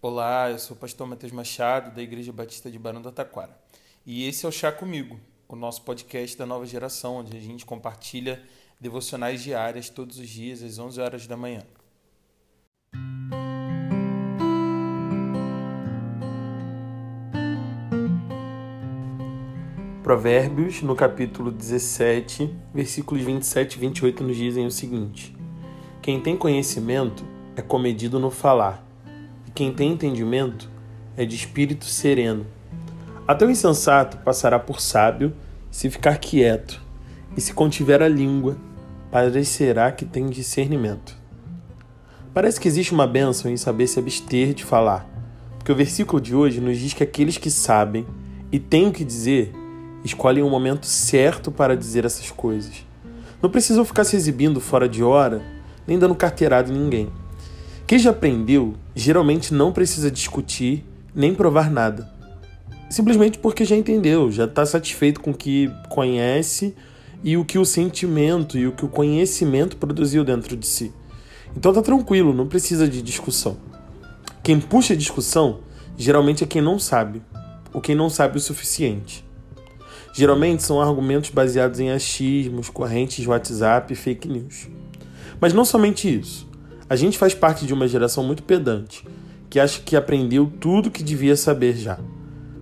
Olá, eu sou o pastor Matheus Machado, da Igreja Batista de Barão do Taquara. E esse é o Chá Comigo, o nosso podcast da nova geração, onde a gente compartilha devocionais diárias todos os dias, às 11 horas da manhã. Provérbios, no capítulo 17, versículos 27 e 28, nos dizem o seguinte: Quem tem conhecimento é comedido no falar quem tem entendimento é de espírito sereno. Até o insensato passará por sábio se ficar quieto, e se contiver a língua, parecerá que tem discernimento. Parece que existe uma bênção em saber se abster de falar, porque o versículo de hoje nos diz que aqueles que sabem e têm o que dizer escolhem o momento certo para dizer essas coisas. Não precisam ficar se exibindo fora de hora, nem dando carteirada em ninguém. Quem já aprendeu geralmente não precisa discutir nem provar nada. Simplesmente porque já entendeu, já está satisfeito com o que conhece e o que o sentimento e o que o conhecimento produziu dentro de si. Então tá tranquilo, não precisa de discussão. Quem puxa a discussão geralmente é quem não sabe, ou quem não sabe o suficiente. Geralmente são argumentos baseados em achismos, correntes de WhatsApp e fake news. Mas não somente isso. A gente faz parte de uma geração muito pedante, que acha que aprendeu tudo que devia saber já.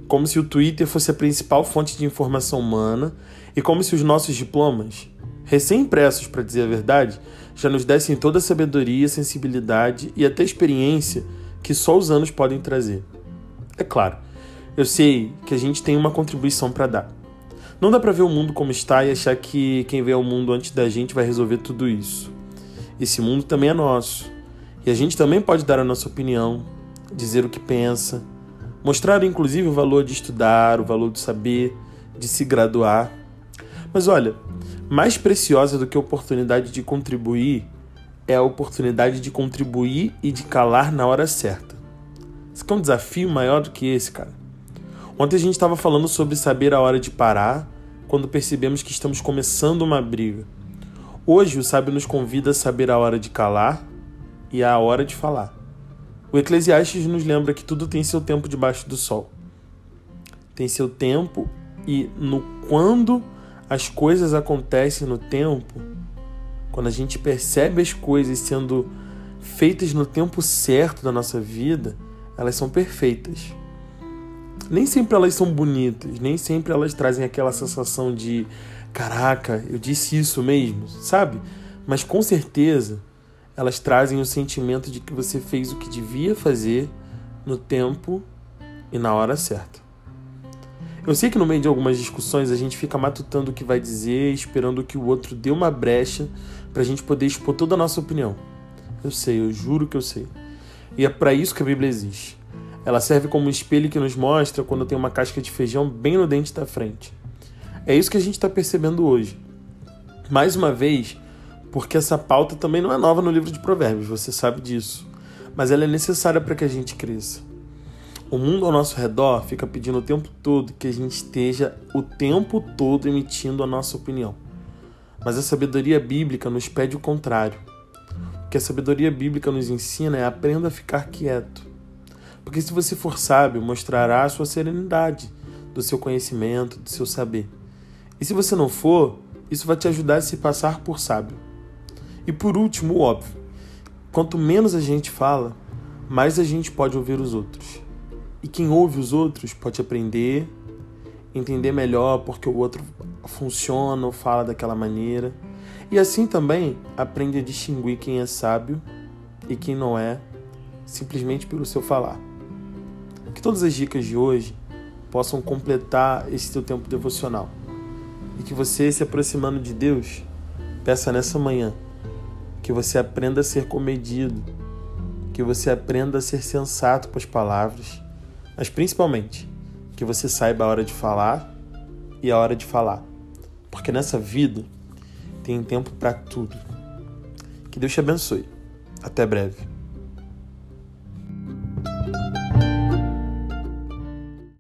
Como se o Twitter fosse a principal fonte de informação humana e como se os nossos diplomas, recém-impressos para dizer a verdade, já nos dessem toda a sabedoria, sensibilidade e até experiência que só os anos podem trazer. É claro, eu sei que a gente tem uma contribuição para dar. Não dá para ver o mundo como está e achar que quem vê o mundo antes da gente vai resolver tudo isso. Esse mundo também é nosso. E a gente também pode dar a nossa opinião, dizer o que pensa, mostrar inclusive o valor de estudar, o valor de saber, de se graduar. Mas olha, mais preciosa do que a oportunidade de contribuir é a oportunidade de contribuir e de calar na hora certa. Isso é um desafio maior do que esse, cara. Ontem a gente estava falando sobre saber a hora de parar quando percebemos que estamos começando uma briga. Hoje o sábio nos convida a saber a hora de calar e a hora de falar. O Eclesiastes nos lembra que tudo tem seu tempo debaixo do sol. Tem seu tempo e no quando as coisas acontecem no tempo, quando a gente percebe as coisas sendo feitas no tempo certo da nossa vida, elas são perfeitas. Nem sempre elas são bonitas, nem sempre elas trazem aquela sensação de caraca, eu disse isso mesmo, sabe? Mas com certeza elas trazem o sentimento de que você fez o que devia fazer no tempo e na hora certa. Eu sei que no meio de algumas discussões a gente fica matutando o que vai dizer, esperando que o outro dê uma brecha para a gente poder expor toda a nossa opinião. Eu sei, eu juro que eu sei. E é para isso que a Bíblia existe. Ela serve como um espelho que nos mostra quando tem uma casca de feijão bem no dente da frente. É isso que a gente está percebendo hoje. Mais uma vez, porque essa pauta também não é nova no livro de Provérbios, você sabe disso. Mas ela é necessária para que a gente cresça. O mundo ao nosso redor fica pedindo o tempo todo que a gente esteja o tempo todo emitindo a nossa opinião. Mas a sabedoria bíblica nos pede o contrário. O que a sabedoria bíblica nos ensina é aprenda a ficar quieto. Porque se você for sábio, mostrará a sua serenidade, do seu conhecimento, do seu saber. E se você não for, isso vai te ajudar a se passar por sábio. E por último, óbvio: quanto menos a gente fala, mais a gente pode ouvir os outros. E quem ouve os outros pode aprender, entender melhor porque o outro funciona ou fala daquela maneira. E assim também aprende a distinguir quem é sábio e quem não é, simplesmente pelo seu falar. Que todas as dicas de hoje possam completar esse teu tempo devocional e que você, se aproximando de Deus, peça nessa manhã que você aprenda a ser comedido, que você aprenda a ser sensato com as palavras, mas principalmente que você saiba a hora de falar e a hora de falar, porque nessa vida tem tempo para tudo. Que Deus te abençoe. Até breve.